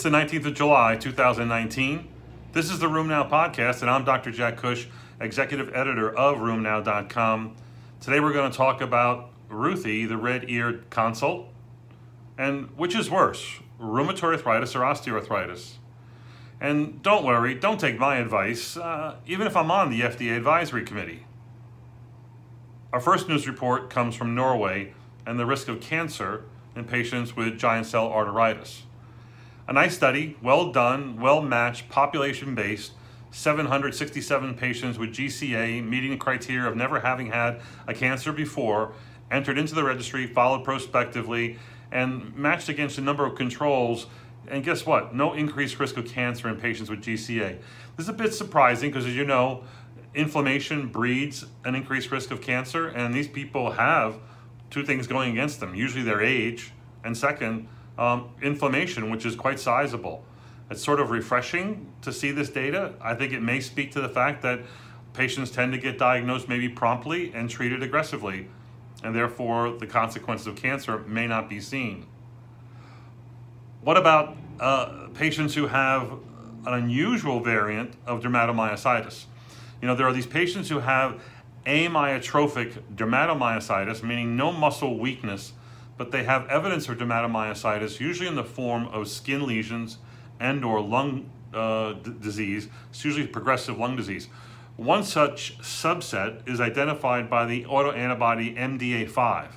It's the 19th of July, 2019. This is the RheumNow podcast, and I'm Dr. Jack Cush, executive editor of RheumNow.com. Today we're going to talk about Ruthie, the red-eared consult, and which is worse, rheumatoid arthritis or osteoarthritis. And don't worry, don't take my advice, uh, even if I'm on the FDA advisory committee. Our first news report comes from Norway and the risk of cancer in patients with giant cell arteritis. A nice study, well done, well matched, population based, 767 patients with GCA meeting the criteria of never having had a cancer before, entered into the registry, followed prospectively, and matched against a number of controls. And guess what? No increased risk of cancer in patients with GCA. This is a bit surprising because, as you know, inflammation breeds an increased risk of cancer, and these people have two things going against them usually their age, and second, um, inflammation, which is quite sizable. It's sort of refreshing to see this data. I think it may speak to the fact that patients tend to get diagnosed maybe promptly and treated aggressively, and therefore the consequences of cancer may not be seen. What about uh, patients who have an unusual variant of dermatomyositis? You know, there are these patients who have amyotrophic dermatomyositis, meaning no muscle weakness but they have evidence of dermatomyositis, usually in the form of skin lesions and or lung uh, disease. It's usually progressive lung disease. One such subset is identified by the autoantibody MDA5.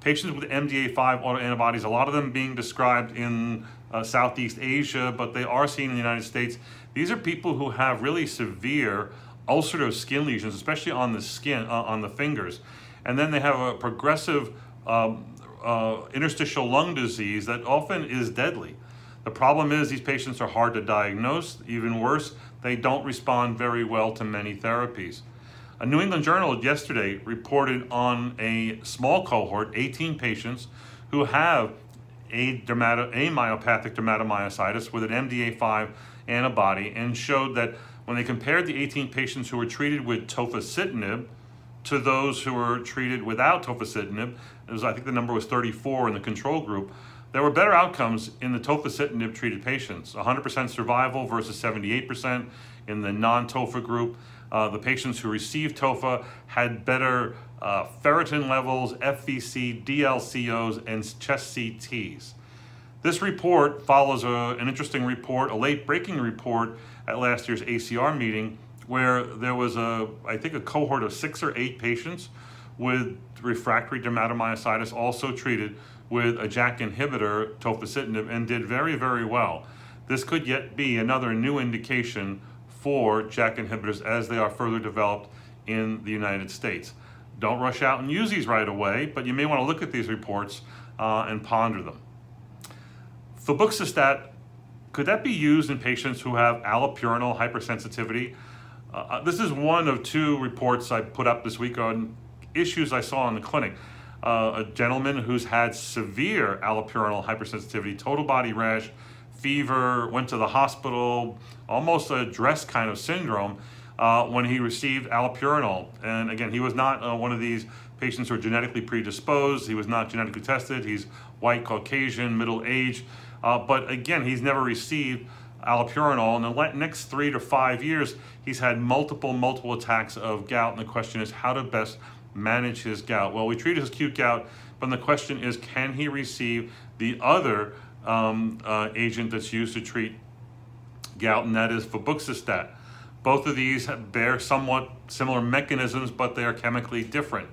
Patients with MDA5 autoantibodies, a lot of them being described in uh, Southeast Asia, but they are seen in the United States. These are people who have really severe ulcerative skin lesions, especially on the skin, uh, on the fingers. And then they have a progressive um, uh, interstitial lung disease that often is deadly. The problem is these patients are hard to diagnose. Even worse, they don't respond very well to many therapies. A New England Journal yesterday reported on a small cohort, 18 patients, who have a dermato- amyopathic dermatomyositis with an MDA5 antibody and showed that when they compared the 18 patients who were treated with tofacitinib, to those who were treated without tofacitinib. It was, I think the number was 34 in the control group. There were better outcomes in the tofacitinib treated patients 100% survival versus 78% in the non TOFA group. Uh, the patients who received TOFA had better uh, ferritin levels, FVC, DLCOs, and chest CTs. This report follows a, an interesting report, a late breaking report at last year's ACR meeting where there was a, I think, a cohort of six or eight patients with refractory dermatomyositis also treated with a JAK inhibitor, tofacitinib, and did very, very well. This could yet be another new indication for JAK inhibitors as they are further developed in the United States. Don't rush out and use these right away, but you may want to look at these reports uh, and ponder them. Febuxostat, could that be used in patients who have allopurinol hypersensitivity? Uh, uh, this is one of two reports I put up this week on issues I saw in the clinic. Uh, a gentleman who's had severe allopurinol hypersensitivity, total body rash, fever, went to the hospital, almost a dress kind of syndrome uh, when he received allopurinol. And again, he was not uh, one of these patients who are genetically predisposed. He was not genetically tested. He's white, Caucasian, middle age. Uh, but again, he's never received allopurinol. In the next three to five years, he's had multiple, multiple attacks of gout. And the question is how to best manage his gout. Well, we treat his acute gout, but the question is can he receive the other um, uh, agent that's used to treat gout, and that is febuxostat. Both of these bear somewhat similar mechanisms, but they are chemically different.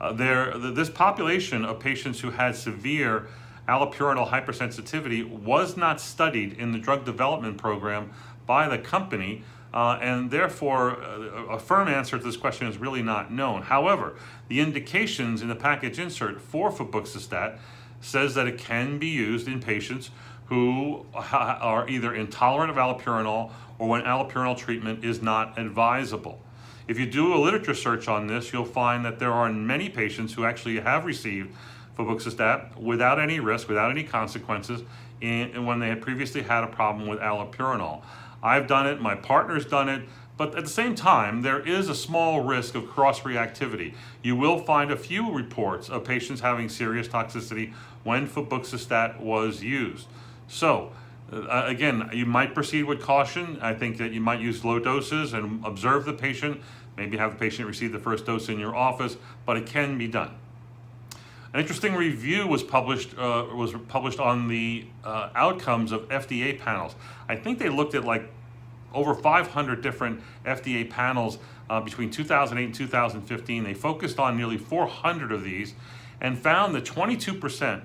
Uh, this population of patients who had severe allopurinol hypersensitivity was not studied in the drug development program by the company, uh, and therefore uh, a firm answer to this question is really not known. However, the indications in the package insert for febuxostat says that it can be used in patients who are either intolerant of allopurinol or when allopurinol treatment is not advisable. If you do a literature search on this, you'll find that there are many patients who actually have received febuxostat without any risk, without any consequences, in, when they had previously had a problem with allopurinol. I've done it, my partner's done it, but at the same time, there is a small risk of cross-reactivity. You will find a few reports of patients having serious toxicity when febuxostat was used. So, Uh, again, you might proceed with caution. I think that you might use low doses and observe the patient, maybe have the patient receive the first dose in your office, but it can be done. An interesting review was published uh, was published on the uh, outcomes of FDA panels. I think they looked at like over 500 different FDA panels uh, between 2008 and 2015. They focused on nearly 400 of these and found that 22%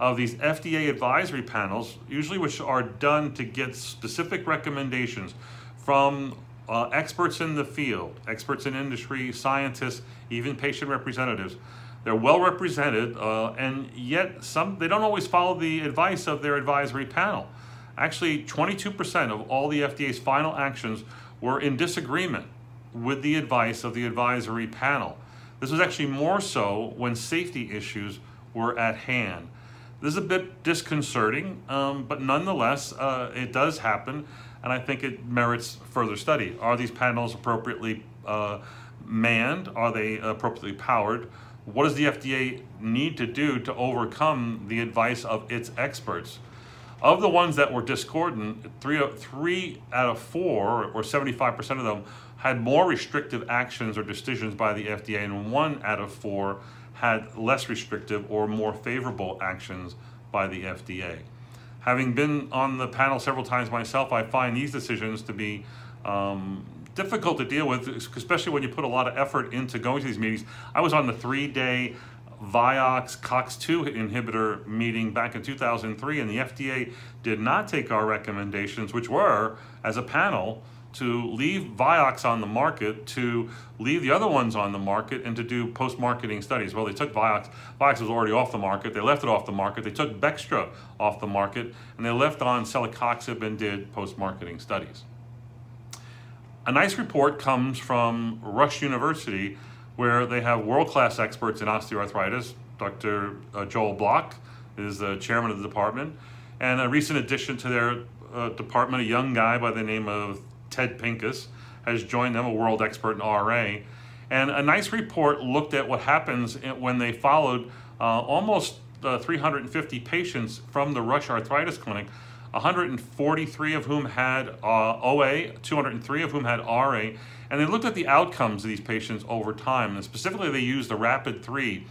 of these FDA advisory panels, usually which are done to get specific recommendations from uh, experts in the field, experts in industry, scientists, even patient representatives. They're well represented, uh, and yet some they don't always follow the advice of their advisory panel. Actually, 22% of all the FDA's final actions were in disagreement with the advice of the advisory panel. This was actually more so when safety issues were at hand. This is a bit disconcerting, um, but nonetheless, uh, it does happen, and I think it merits further study. Are these panels appropriately uh, manned? Are they appropriately powered? What does the FDA need to do to overcome the advice of its experts? Of the ones that were discordant, three, three out of four, or 75% of them, had more restrictive actions or decisions by the FDA, and one out of four had less restrictive or more favorable actions by the FDA. Having been on the panel several times myself, I find these decisions to be um, difficult to deal with, especially when you put a lot of effort into going to these meetings. I was on the three-day Vioxx COX-2 inhibitor meeting back in 2003, and the FDA did not take our recommendations, which were, as a panel, to leave Vioxx on the market, to leave the other ones on the market, and to do post-marketing studies. Well, they took Vioxx. Vioxx was already off the market. They left it off the market. They took Bextra off the market, and they left on celecoxib and did post-marketing studies. A nice report comes from Rush University, where they have world-class experts in osteoarthritis. Dr. Uh, Joel Block is the chairman of the department, and a recent addition to their uh, department, a young guy by the name of Ted Pincus, has joined them, a world expert in RA. And a nice report looked at what happens when they followed uh, almost uh, 350 patients from the Rush Arthritis Clinic, 143 of whom had uh, OA, 203 of whom had RA, and they looked at the outcomes of these patients over time. And specifically, they used the Rapid 3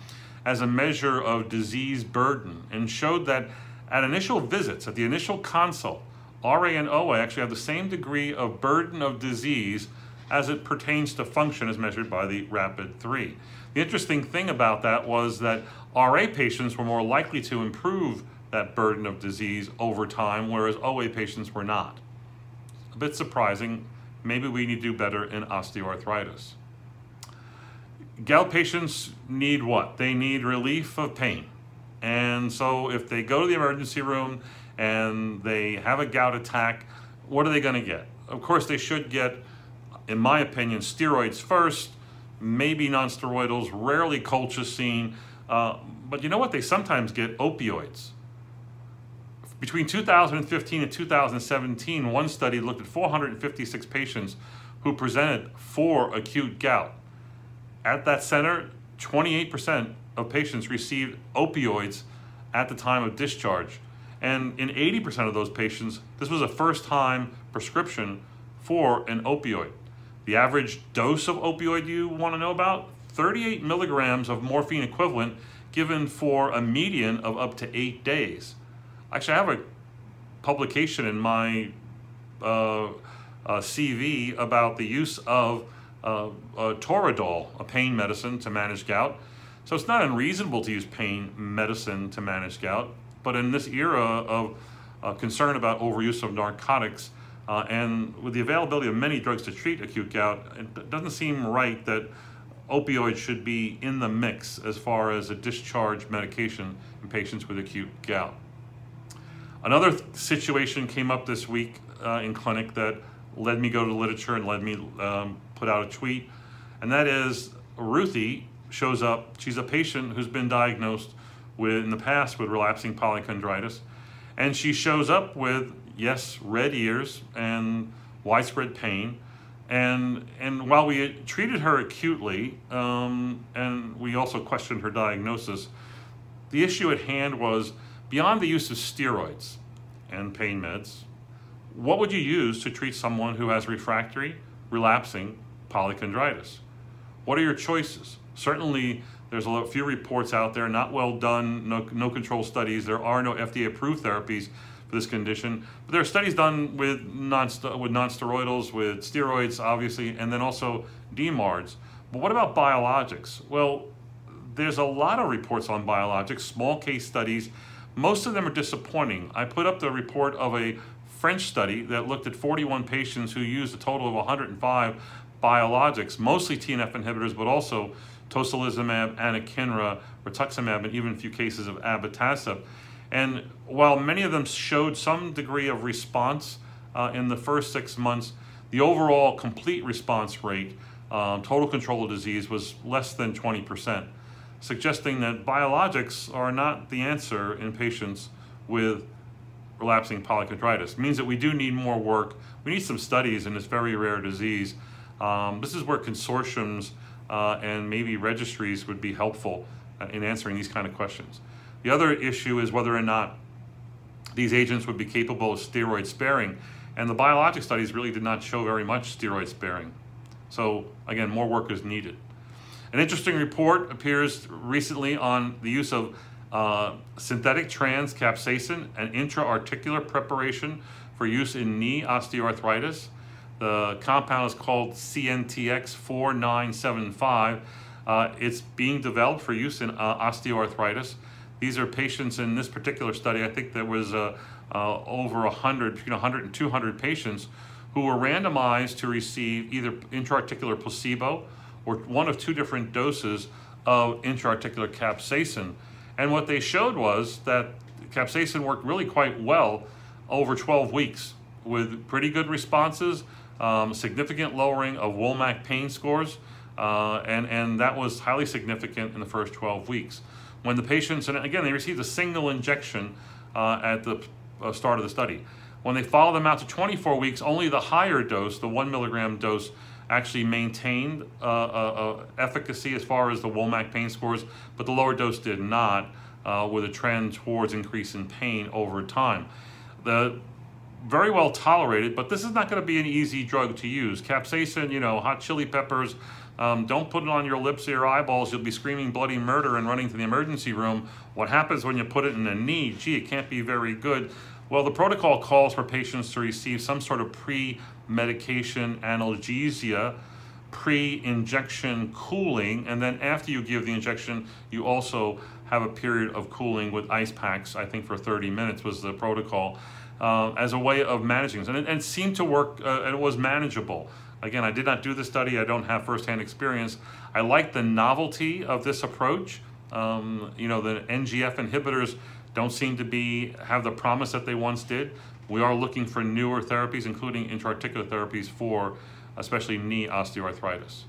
as a measure of disease burden and showed that at initial visits, at the initial consult, RA and OA actually have the same degree of burden of disease as it pertains to function as measured by the RAPID 3. The interesting thing about that was that RA patients were more likely to improve that burden of disease over time, whereas OA patients were not. A bit surprising. Maybe we need to do better in osteoarthritis. Gout patients need what? They need relief of pain. And so if they go to the emergency room and they have a gout attack, what are they going to get? Of course, they should get, in my opinion, steroids first, maybe nonsteroidals, rarely colchicine, uh, but you know what? They sometimes get opioids. Between 2015 and 2017, one study looked at 456 patients who presented for acute gout. At that center, 28% of patients received opioids at the time of discharge. And in 80% of those patients, this was a first time prescription for an opioid. The average dose of opioid you want to know about? 38 milligrams of morphine equivalent given for a median of up to eight days. Actually, I have a publication in my uh, uh, CV about the use of uh, Toradol, a pain medicine to manage gout. So it's not unreasonable to use pain medicine to manage gout. But in this era of uh, concern about overuse of narcotics uh, and with the availability of many drugs to treat acute gout, it doesn't seem right that opioids should be in the mix as far as a discharge medication in patients with acute gout. Another th situation came up this week uh, in clinic that led me go to literature and led me um, put out a tweet, and that is Ruthie shows up. She's a patient who's been diagnosed with in the past with relapsing polychondritis. And she shows up with, yes, red ears and widespread pain. And, and while we treated her acutely, um, and we also questioned her diagnosis, the issue at hand was beyond the use of steroids and pain meds, what would you use to treat someone who has refractory, relapsing polychondritis? What are your choices? Certainly, there's a few reports out there, not well done, no, no control studies. There are no FDA approved therapies for this condition. But there are studies done with, non with non-steroidals, with steroids, obviously, and then also DMARDs. But what about biologics? Well, there's a lot of reports on biologics, small case studies. Most of them are disappointing. I put up the report of a French study that looked at 41 patients who used a total of 105 biologics, mostly TNF inhibitors, but also tocilizumab, anakinra, rituximab, and even a few cases of abatacept. And while many of them showed some degree of response uh, in the first six months, the overall complete response rate, um, total control of disease, was less than 20%, suggesting that biologics are not the answer in patients with relapsing polychondritis. It means that we do need more work. We need some studies in this very rare disease. Um, this is where consortiums uh, and maybe registries would be helpful uh, in answering these kind of questions. The other issue is whether or not these agents would be capable of steroid sparing. And the biologic studies really did not show very much steroid sparing. So again, more work is needed. An interesting report appears recently on the use of uh, synthetic trans capsaicin, an intra-articular preparation for use in knee osteoarthritis. The compound is called CNTX4975. Uh, it's being developed for use in uh, osteoarthritis. These are patients in this particular study, I think there was uh, uh, over 100, between 100 and 200 patients who were randomized to receive either intraarticular placebo or one of two different doses of intraarticular capsaicin. And what they showed was that capsaicin worked really quite well over 12 weeks with pretty good responses, um, significant lowering of WOMAC pain scores, uh, and, and that was highly significant in the first 12 weeks. When the patients, and again, they received a single injection uh, at the uh, start of the study. When they followed them out to 24 weeks, only the higher dose, the one milligram dose, actually maintained uh, uh, uh, efficacy as far as the WOMAC pain scores, but the lower dose did not, uh, with a trend towards increase in pain over time. The very well tolerated, but this is not going to be an easy drug to use. Capsaicin, you know, hot chili peppers, um, don't put it on your lips or your eyeballs. You'll be screaming bloody murder and running to the emergency room. What happens when you put it in a knee? Gee, it can't be very good. Well, the protocol calls for patients to receive some sort of pre-medication analgesia, pre-injection cooling, and then after you give the injection, you also have a period of cooling with ice packs, I think for 30 minutes was the protocol, uh, as a way of managing this. And it, and it seemed to work, uh, and it was manageable. Again, I did not do the study. I don't have firsthand experience. I like the novelty of this approach. Um, you know, the NGF inhibitors don't seem to be have the promise that they once did. We are looking for newer therapies, including intra-articular therapies for especially knee osteoarthritis.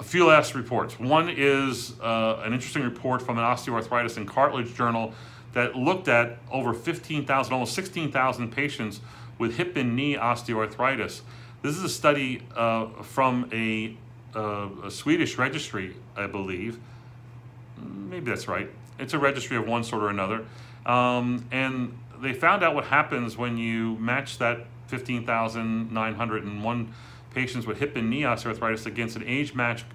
A few last reports. One is uh, an interesting report from an osteoarthritis and cartilage journal that looked at over 15,000, almost 16,000 patients with hip and knee osteoarthritis this is a study uh, from a, uh, a, Swedish registry, I believe. Maybe that's right. It's a registry of one sort or another. Um, and they found out what happens when you match that 15,901 patients with hip and knee osteoarthritis against an age-matched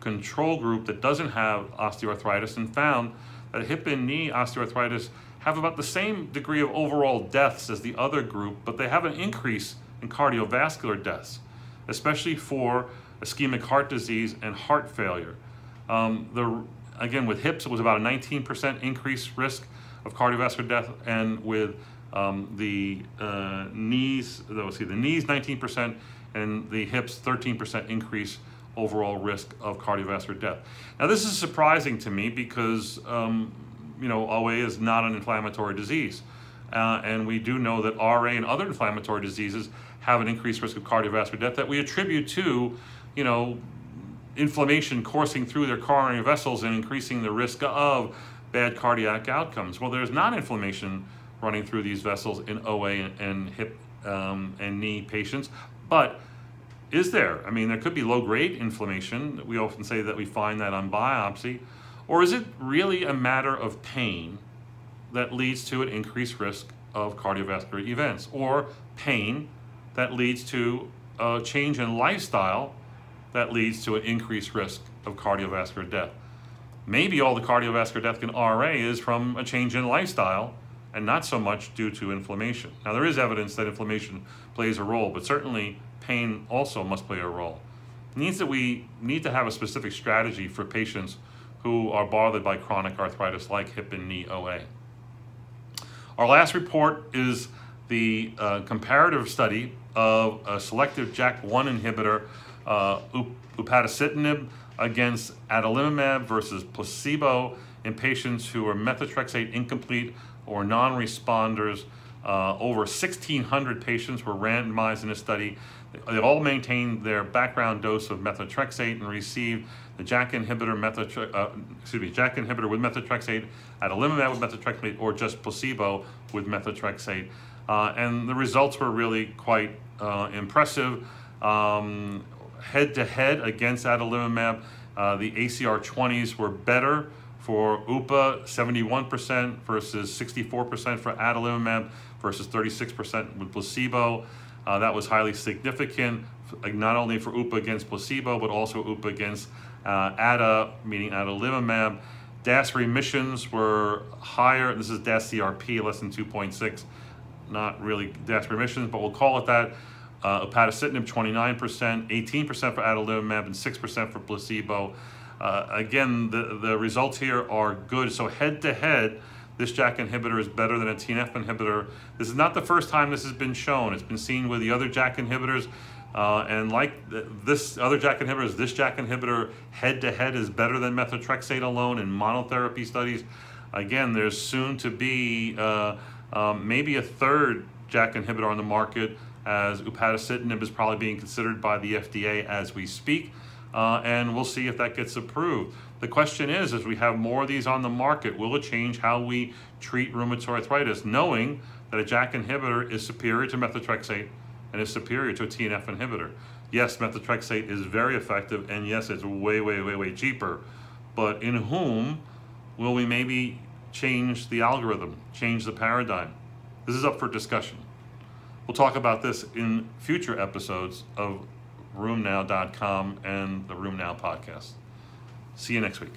control group that doesn't have osteoarthritis and found that hip and knee osteoarthritis have about the same degree of overall deaths as the other group, but they have an increase in cardiovascular deaths, especially for ischemic heart disease and heart failure. Um, the, again, with hips, it was about a 19% increased risk of cardiovascular death, and with um, the uh, knees, let's see, the knees 19%, and the hips 13% increase overall risk of cardiovascular death. Now, this is surprising to me because um, you know OA is not an inflammatory disease, uh, and we do know that RA and other inflammatory diseases have an increased risk of cardiovascular death that we attribute to, you know, inflammation coursing through their coronary vessels and increasing the risk of bad cardiac outcomes. Well, there's not inflammation running through these vessels in OA and, and hip um, and knee patients, but is there? I mean, there could be low grade inflammation. We often say that we find that on biopsy. Or is it really a matter of pain that leads to an increased risk of cardiovascular events, or pain that leads to a change in lifestyle that leads to an increased risk of cardiovascular death. Maybe all the cardiovascular death in RA is from a change in lifestyle and not so much due to inflammation. Now, there is evidence that inflammation plays a role, but certainly pain also must play a role. It means that we need to have a specific strategy for patients who are bothered by chronic arthritis like hip and knee OA. Our last report is the uh, comparative study of a selective JAK1 inhibitor, uh, upadacitinib, against adalimumab versus placebo in patients who are methotrexate incomplete or non-responders. Uh, over 1,600 patients were randomized in this study. They all maintained their background dose of methotrexate and received the JAK inhibitor, methotre- uh, excuse me, JAK inhibitor with methotrexate, adalimumab with methotrexate, or just placebo with methotrexate. Uh, and the results were really quite uh, impressive. Um, head to head against adalimumab, uh, the ACR 20s were better for UPA, 71% versus 64% for adalimumab versus 36% with placebo. Uh, that was highly significant, not only for UPA against placebo, but also UPA against uh, ADA, meaning adalimumab. DAS remissions were higher. This is DAS CRP, less than 2.6. Not really DAS remissions, but we'll call it that. Uh, upadacitinib, 29%, 18% for adalimumab, and 6% for placebo. Uh, again, the, the results here are good. So head to head, this JAK inhibitor is better than a TNF inhibitor. This is not the first time this has been shown. It's been seen with the other JAK inhibitors. Uh, and like this other JAK inhibitors, this JAK inhibitor head to head is better than methotrexate alone in monotherapy studies. Again, there's soon to be uh, um, maybe a third JAK inhibitor on the market as upadacitinib is probably being considered by the FDA as we speak uh, and we'll see if that gets approved. The question is, as we have more of these on the market, will it change how we treat rheumatoid arthritis, knowing that a JAK inhibitor is superior to methotrexate and is superior to a TNF inhibitor? Yes, methotrexate is very effective, and yes, it's way, way, way, way cheaper. But in whom will we maybe change the algorithm, change the paradigm? This is up for discussion. We'll talk about this in future episodes of RheumNow.com and the RheumNow podcast. See you next week.